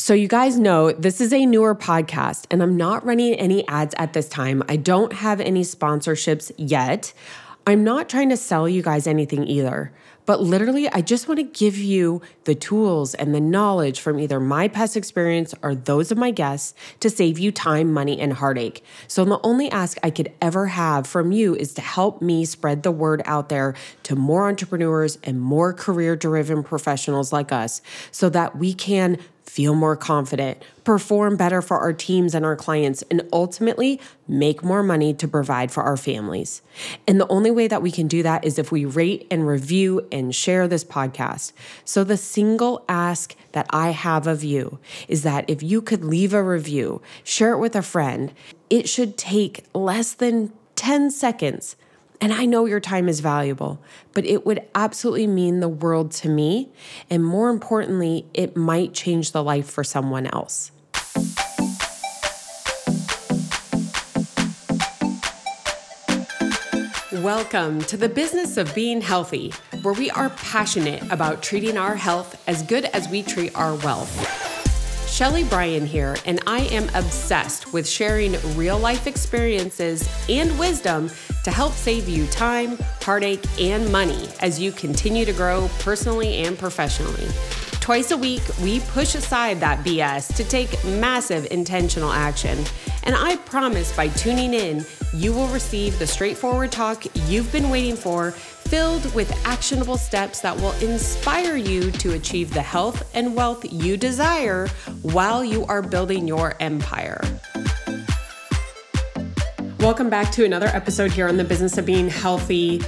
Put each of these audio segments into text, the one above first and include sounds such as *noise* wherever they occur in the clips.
So, you guys know this is a newer podcast, and I'm not running any ads at this time. I don't have any sponsorships yet. I'm not trying to sell you guys anything either. But literally, I just want to give you the tools and the knowledge from either my past experience or those of my guests to save you time, money, and heartache. So, the only ask I could ever have from you is to help me spread the word out there to more entrepreneurs and more career driven professionals like us so that we can feel more confident, perform better for our teams and our clients, and ultimately make more money to provide for our families. And the only way that we can do that is if we rate and review and share this podcast. So, the single ask that I have of you is that if you could leave a review, share it with a friend, it should take less than 10 seconds and I know your time is valuable, but it would absolutely mean the world to me. And more importantly, it might change the life for someone else. Welcome to the business of being healthy, where we are passionate about treating our health as good as we treat our wealth. Shelly Bryan here, and I am obsessed with sharing real life experiences and wisdom to help save you time, heartache, and money as you continue to grow personally and professionally. Twice a week, we push aside that BS to take massive intentional action. And I promise by tuning in, you will receive the straightforward talk you've been waiting for filled with actionable steps that will inspire you to achieve the health and wealth you desire while you are building your empire. Welcome back to another episode here on the business of being healthy.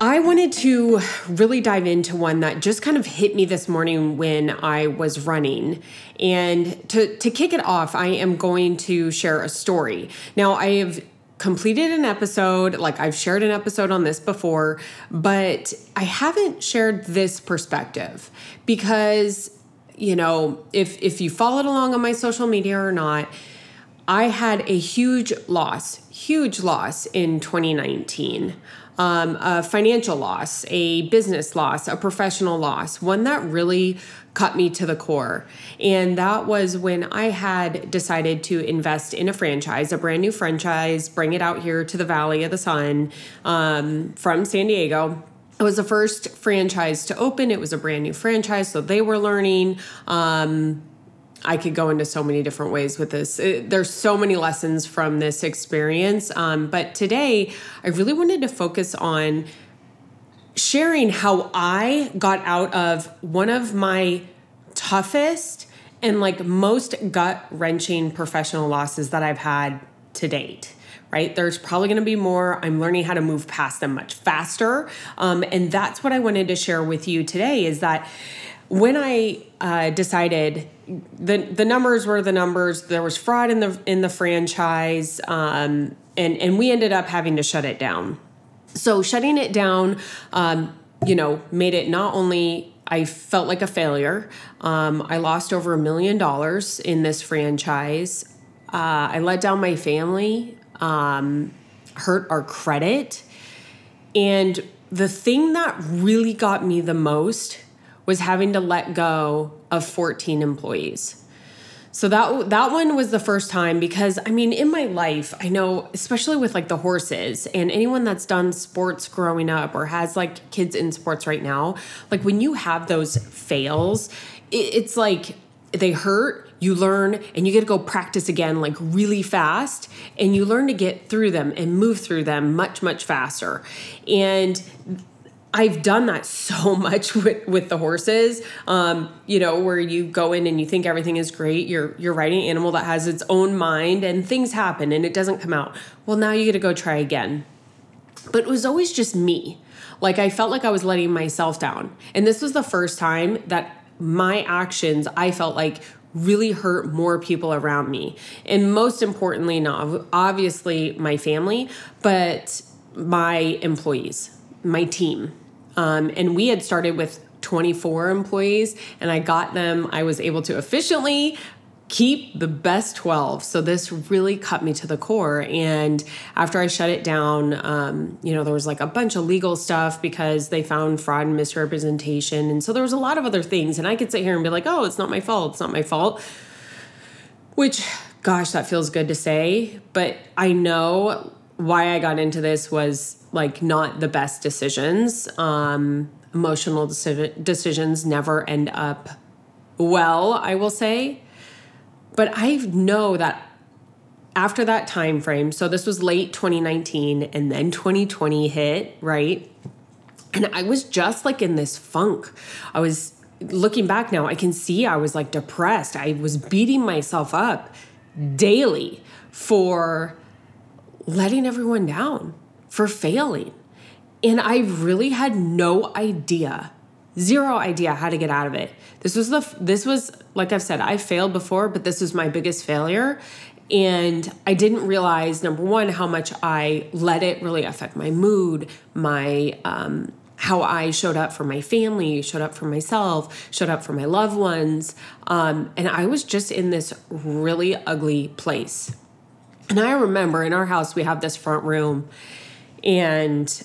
I wanted to really dive into one that just kind of hit me this morning when I was running. And to, to kick it off, I am going to share a story. Now, I have completed an episode. Like I've shared an episode on this before but I haven't shared this perspective because you know if if you followed along on my social media or not I had a huge loss huge loss in 2019 um, a financial loss, a business loss, a professional loss, one that really cut me to the core. And that was when I had decided to invest in a franchise, a brand new franchise, bring it out here to the Valley of the Sun um, from San Diego. It was the first franchise to open. It was a brand new franchise, so they were learning. Um, I could go into so many different ways with this. It, there's so many lessons from this experience. Um, but today, I really wanted to focus on sharing how I got out of one of my toughest and like most gut wrenching professional losses that I've had to date right? There's probably going to be more. I'm learning how to move past them much faster. Um, and that's what I wanted to share with you today is that when I uh, decided the the numbers were the numbers, there was fraud in the in the franchise, um, and and we ended up having to shut it down. So shutting it down, um, you know, made it not only I felt like a failure. Um, I lost over a million dollars in this franchise. Uh, I let down my family, um, hurt our credit, and the thing that really got me the most was having to let go of 14 employees. So that that one was the first time because I mean in my life I know especially with like the horses and anyone that's done sports growing up or has like kids in sports right now like when you have those fails it, it's like they hurt you learn and you get to go practice again like really fast and you learn to get through them and move through them much much faster and I've done that so *laughs* much with, with the horses. Um, you know, where you go in and you think everything is great. You're you're riding an animal that has its own mind and things happen and it doesn't come out. Well, now you get to go try again. But it was always just me. Like I felt like I was letting myself down. And this was the first time that my actions I felt like really hurt more people around me. And most importantly, not obviously my family, but my employees, my team um, and we had started with 24 employees, and I got them, I was able to efficiently keep the best 12. So this really cut me to the core. And after I shut it down, um, you know, there was like a bunch of legal stuff because they found fraud and misrepresentation. And so there was a lot of other things. And I could sit here and be like, oh, it's not my fault. It's not my fault. Which, gosh, that feels good to say. But I know why I got into this was like not the best decisions. Um, emotional deci- decisions never end up well, I will say. But I know that after that time frame, so this was late 2019 and then 2020 hit, right? And I was just like in this funk. I was looking back now, I can see I was like depressed. I was beating myself up daily for letting everyone down, for failing. And I really had no idea, zero idea how to get out of it. This was the this was like I've said, I failed before, but this was my biggest failure. And I didn't realize number one how much I let it really affect my mood, my um, how I showed up for my family, showed up for myself, showed up for my loved ones. Um, and I was just in this really ugly place. And I remember in our house, we have this front room. And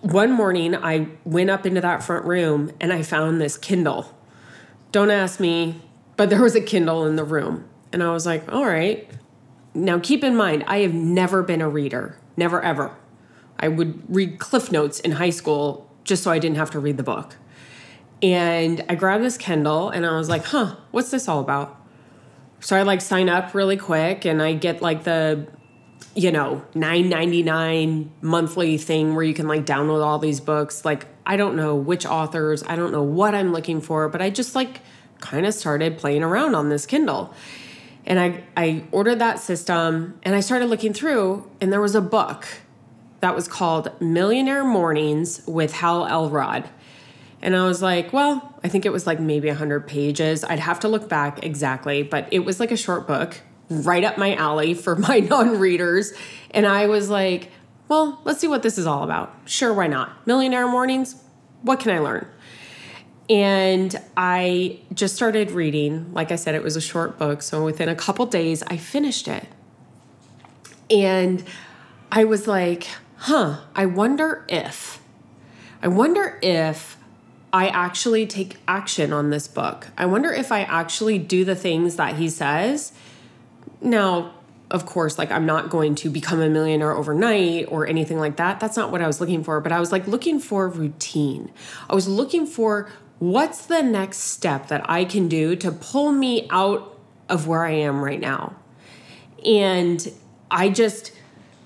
one morning, I went up into that front room and I found this Kindle. Don't ask me, but there was a Kindle in the room. And I was like, all right. Now, keep in mind, I have never been a reader, never ever. I would read Cliff Notes in high school just so I didn't have to read the book. And I grabbed this Kindle and I was like, huh, what's this all about? So I like sign up really quick and I get like the you know, 9.99 monthly thing where you can like download all these books. Like I don't know which authors, I don't know what I'm looking for, but I just like kind of started playing around on this Kindle. And I I ordered that system and I started looking through and there was a book that was called Millionaire Mornings with Hal Elrod. And I was like, well, I think it was like maybe 100 pages. I'd have to look back exactly, but it was like a short book right up my alley for *laughs* my non readers. And I was like, well, let's see what this is all about. Sure, why not? Millionaire Mornings, what can I learn? And I just started reading. Like I said, it was a short book. So within a couple days, I finished it. And I was like, huh, I wonder if, I wonder if I actually take action on this book. I wonder if I actually do the things that he says now, of course, like I'm not going to become a millionaire overnight or anything like that. That's not what I was looking for, but I was like looking for routine. I was looking for what's the next step that I can do to pull me out of where I am right now. And I just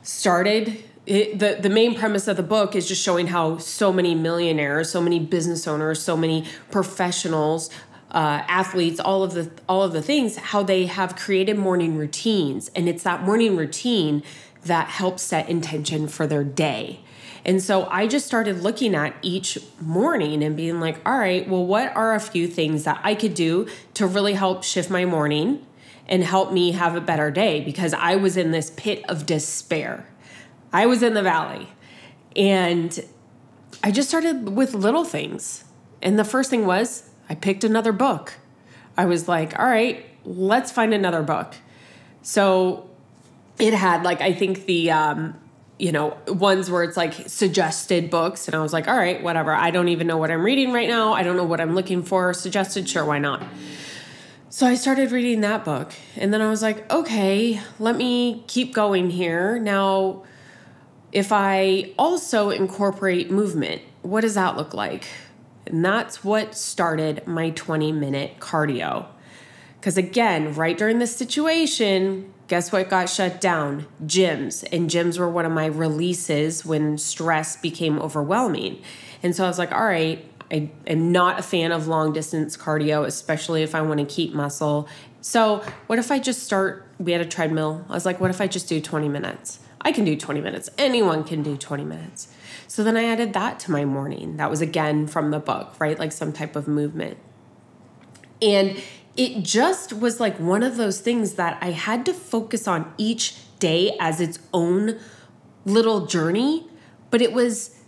started it, the the main premise of the book is just showing how so many millionaires, so many business owners, so many professionals uh, athletes, all of the all of the things, how they have created morning routines, and it's that morning routine that helps set intention for their day. And so I just started looking at each morning and being like, all right, well, what are a few things that I could do to really help shift my morning and help me have a better day? Because I was in this pit of despair. I was in the valley. And I just started with little things. And the first thing was I picked another book. I was like, all right, let's find another book. So it had like I think the um you know, ones where it's like suggested books and I was like, all right, whatever. I don't even know what I'm reading right now. I don't know what I'm looking for. Suggested, sure, why not? So I started reading that book and then I was like, okay, let me keep going here. Now, if I also incorporate movement, what does that look like? And that's what started my 20 minute cardio. Because again, right during this situation, guess what got shut down? Gyms. And gyms were one of my releases when stress became overwhelming. And so I was like, all right, I am not a fan of long distance cardio, especially if I want to keep muscle. So, what if I just start? We had a treadmill. I was like, what if I just do 20 minutes? I can do 20 minutes. Anyone can do 20 minutes. So then I added that to my morning. That was again from the book, right? Like some type of movement. And it just was like one of those things that I had to focus on each day as its own little journey. But it was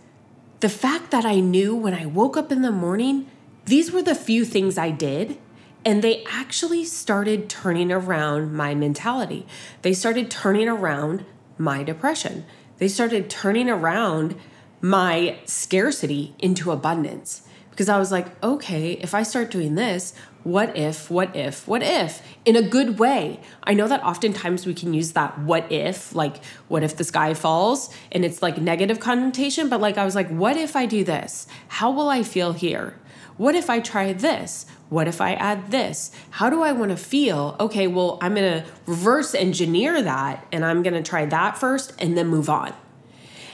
the fact that I knew when I woke up in the morning, these were the few things I did. And they actually started turning around my mentality. They started turning around my depression. They started turning around my scarcity into abundance because I was like, okay, if I start doing this, what if, what if, what if, in a good way. I know that oftentimes we can use that what if, like, what if the sky falls, and it's like negative connotation, but like, I was like, what if I do this? How will I feel here? What if I try this? What if I add this? How do I want to feel? Okay, well, I'm going to reverse engineer that and I'm going to try that first and then move on.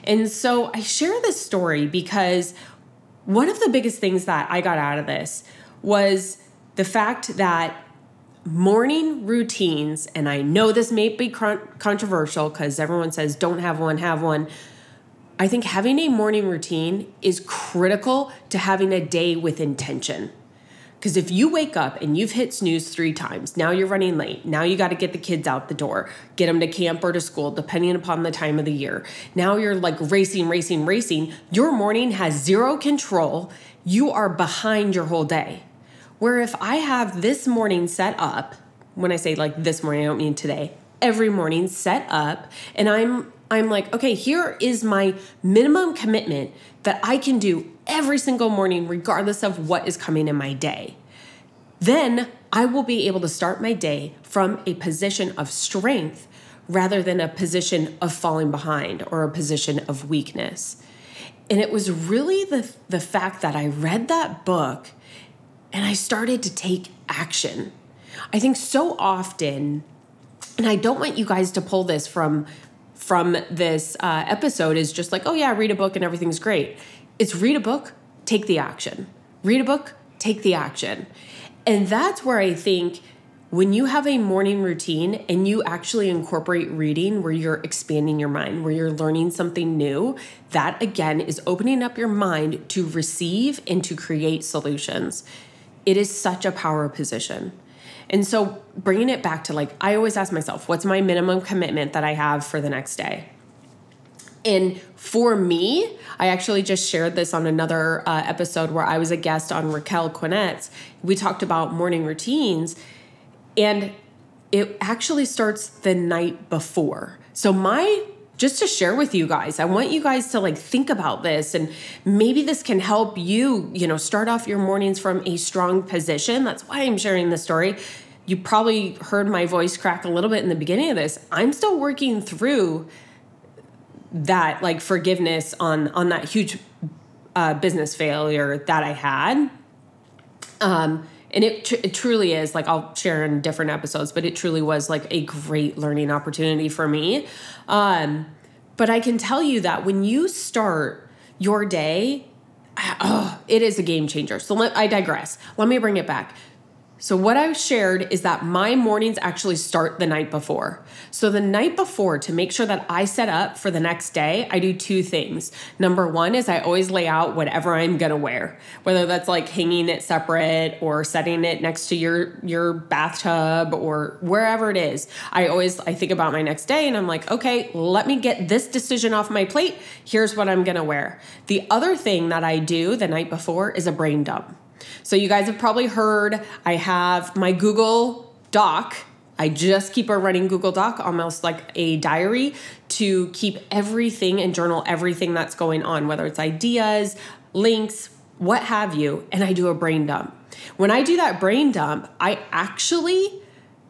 And so I share this story because one of the biggest things that I got out of this was the fact that morning routines, and I know this may be controversial because everyone says don't have one, have one. I think having a morning routine is critical to having a day with intention. Because if you wake up and you've hit snooze three times, now you're running late. Now you got to get the kids out the door, get them to camp or to school, depending upon the time of the year. Now you're like racing, racing, racing. Your morning has zero control. You are behind your whole day. Where if I have this morning set up, when I say like this morning, I don't mean today, every morning set up, and I'm I'm like, okay, here is my minimum commitment that I can do every single morning, regardless of what is coming in my day. Then I will be able to start my day from a position of strength rather than a position of falling behind or a position of weakness. And it was really the, the fact that I read that book and I started to take action. I think so often, and I don't want you guys to pull this from from this uh, episode is just like, oh yeah, read a book and everything's great. It's read a book, take the action. Read a book, take the action. And that's where I think when you have a morning routine and you actually incorporate reading where you're expanding your mind, where you're learning something new, that again is opening up your mind to receive and to create solutions. It is such a power position. And so bringing it back to like, I always ask myself, what's my minimum commitment that I have for the next day? And for me, I actually just shared this on another uh, episode where I was a guest on Raquel Quinnet's. We talked about morning routines, and it actually starts the night before. So, my just to share with you guys, I want you guys to like think about this and maybe this can help you, you know, start off your mornings from a strong position. That's why I'm sharing this story. You probably heard my voice crack a little bit in the beginning of this. I'm still working through that like forgiveness on on that huge uh, business failure that I had. Um, and it, tr- it truly is like i'll share in different episodes but it truly was like a great learning opportunity for me. Um, but i can tell you that when you start your day oh, it is a game changer. So let, i digress. Let me bring it back so, what I've shared is that my mornings actually start the night before. So, the night before, to make sure that I set up for the next day, I do two things. Number one is I always lay out whatever I'm gonna wear, whether that's like hanging it separate or setting it next to your your bathtub or wherever it is. I always I think about my next day and I'm like, okay, let me get this decision off my plate. Here's what I'm gonna wear. The other thing that I do the night before is a brain dump. So, you guys have probably heard I have my Google Doc. I just keep a running Google Doc, almost like a diary, to keep everything and journal everything that's going on, whether it's ideas, links, what have you. And I do a brain dump. When I do that brain dump, I actually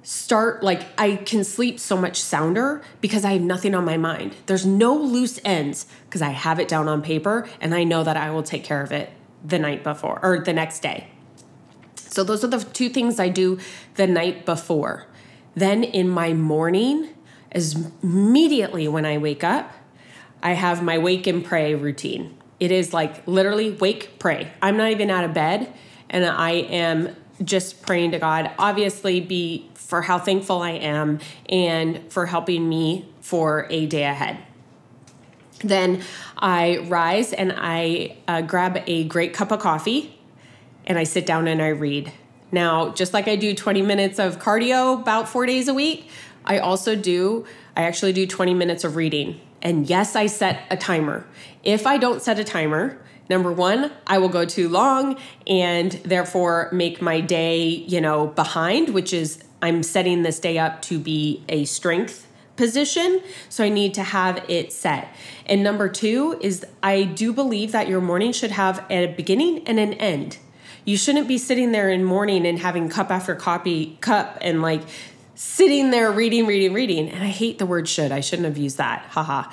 start like I can sleep so much sounder because I have nothing on my mind. There's no loose ends because I have it down on paper and I know that I will take care of it the night before or the next day. So those are the two things I do the night before. Then in my morning, as immediately when I wake up, I have my wake and pray routine. It is like literally wake, pray. I'm not even out of bed and I am just praying to God, obviously, be for how thankful I am and for helping me for a day ahead. Then I rise and I uh, grab a great cup of coffee and I sit down and I read. Now, just like I do 20 minutes of cardio about four days a week, I also do, I actually do 20 minutes of reading. And yes, I set a timer. If I don't set a timer, Number one, I will go too long and therefore make my day, you know, behind, which is I'm setting this day up to be a strength position. So I need to have it set. And number two is I do believe that your morning should have a beginning and an end. You shouldn't be sitting there in morning and having cup after copy cup and like sitting there reading, reading, reading. And I hate the word should. I shouldn't have used that. Haha.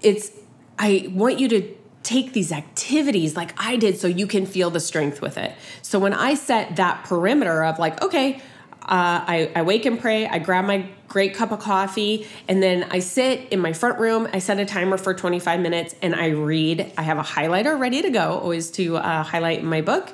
It's I want you to take these activities like I did so you can feel the strength with it. So when I set that perimeter of like, okay, uh, I, I wake and pray, I grab my great cup of coffee, and then I sit in my front room. I set a timer for 25 minutes and I read. I have a highlighter ready to go, always to uh, highlight my book.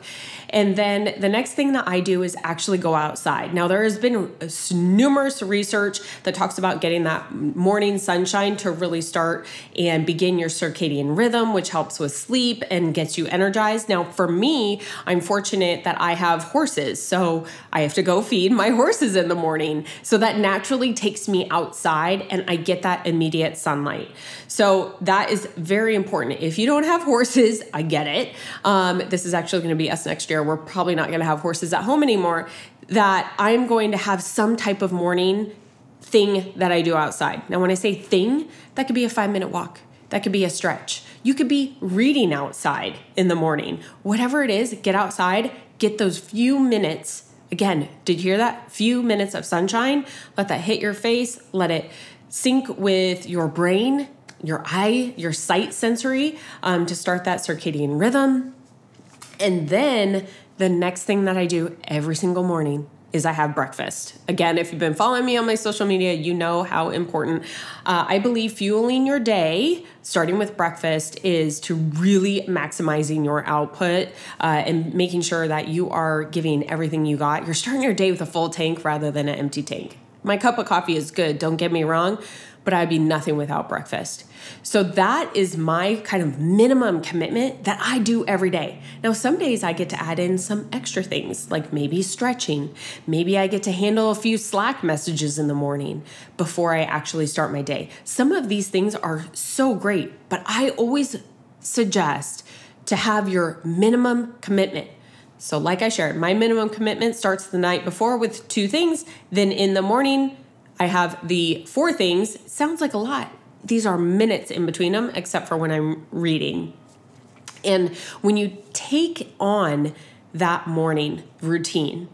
And then the next thing that I do is actually go outside. Now, there has been numerous research that talks about getting that morning sunshine to really start and begin your circadian rhythm, which helps with sleep and gets you energized. Now, for me, I'm fortunate that I have horses. So I have to go feed my *laughs* horses in the morning. So that naturally takes me outside and I get that immediate sunlight. So that is very important. If you don't have horses, I get it. Um, this is actually going to be us next year we're probably not going to have horses at home anymore, that I'm going to have some type of morning thing that I do outside. Now, when I say thing, that could be a five minute walk, that could be a stretch. You could be reading outside in the morning. Whatever it is, get outside, get those few minutes. Again, did you hear that? Few minutes of sunshine. Let that hit your face, let it sync with your brain, your eye, your sight sensory um, to start that circadian rhythm. And then the next thing that I do every single morning is I have breakfast. Again, if you've been following me on my social media, you know how important uh, I believe fueling your day, starting with breakfast, is to really maximizing your output uh, and making sure that you are giving everything you got. You're starting your day with a full tank rather than an empty tank. My cup of coffee is good, don't get me wrong, but I'd be nothing without breakfast. So that is my kind of minimum commitment that I do every day. Now, some days I get to add in some extra things, like maybe stretching. Maybe I get to handle a few Slack messages in the morning before I actually start my day. Some of these things are so great, but I always suggest to have your minimum commitment. So, like I shared, my minimum commitment starts the night before with two things, then in the morning, I have the four things. Sounds like a lot. These are minutes in between them, except for when I'm reading. And when you take on that morning routine,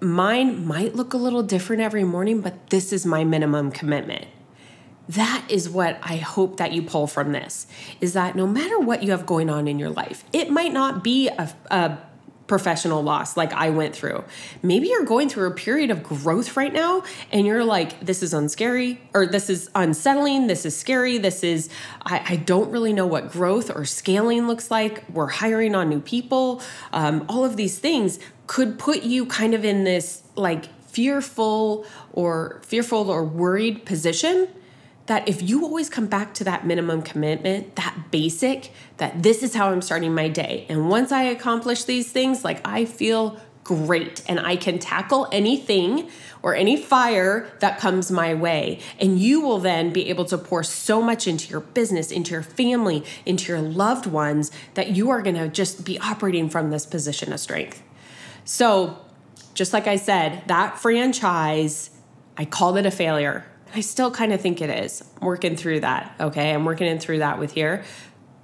mine might look a little different every morning, but this is my minimum commitment. That is what I hope that you pull from this is that no matter what you have going on in your life, it might not be a, a professional loss like I went through. Maybe you're going through a period of growth right now and you're like, this is unscary or this is unsettling, this is scary, this is, I, I don't really know what growth or scaling looks like. We're hiring on new people. Um, all of these things could put you kind of in this like fearful or fearful or worried position that if you always come back to that minimum commitment, that basic, that this is how I'm starting my day. And once I accomplish these things, like I feel great and I can tackle anything or any fire that comes my way. And you will then be able to pour so much into your business, into your family, into your loved ones that you are going to just be operating from this position of strength. So, just like I said, that franchise, I called it a failure I still kind of think it is. I'm working through that. Okay. I'm working in through that with here.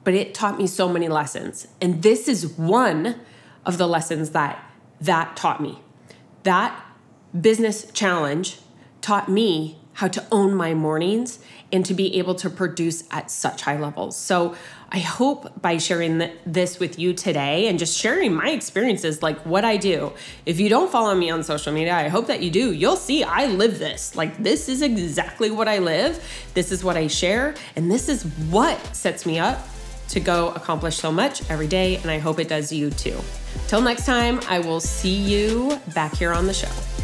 But it taught me so many lessons. And this is one of the lessons that that taught me. That business challenge taught me how to own my mornings and to be able to produce at such high levels. So I hope by sharing this with you today and just sharing my experiences, like what I do. If you don't follow me on social media, I hope that you do. You'll see I live this. Like, this is exactly what I live. This is what I share. And this is what sets me up to go accomplish so much every day. And I hope it does you too. Till next time, I will see you back here on the show.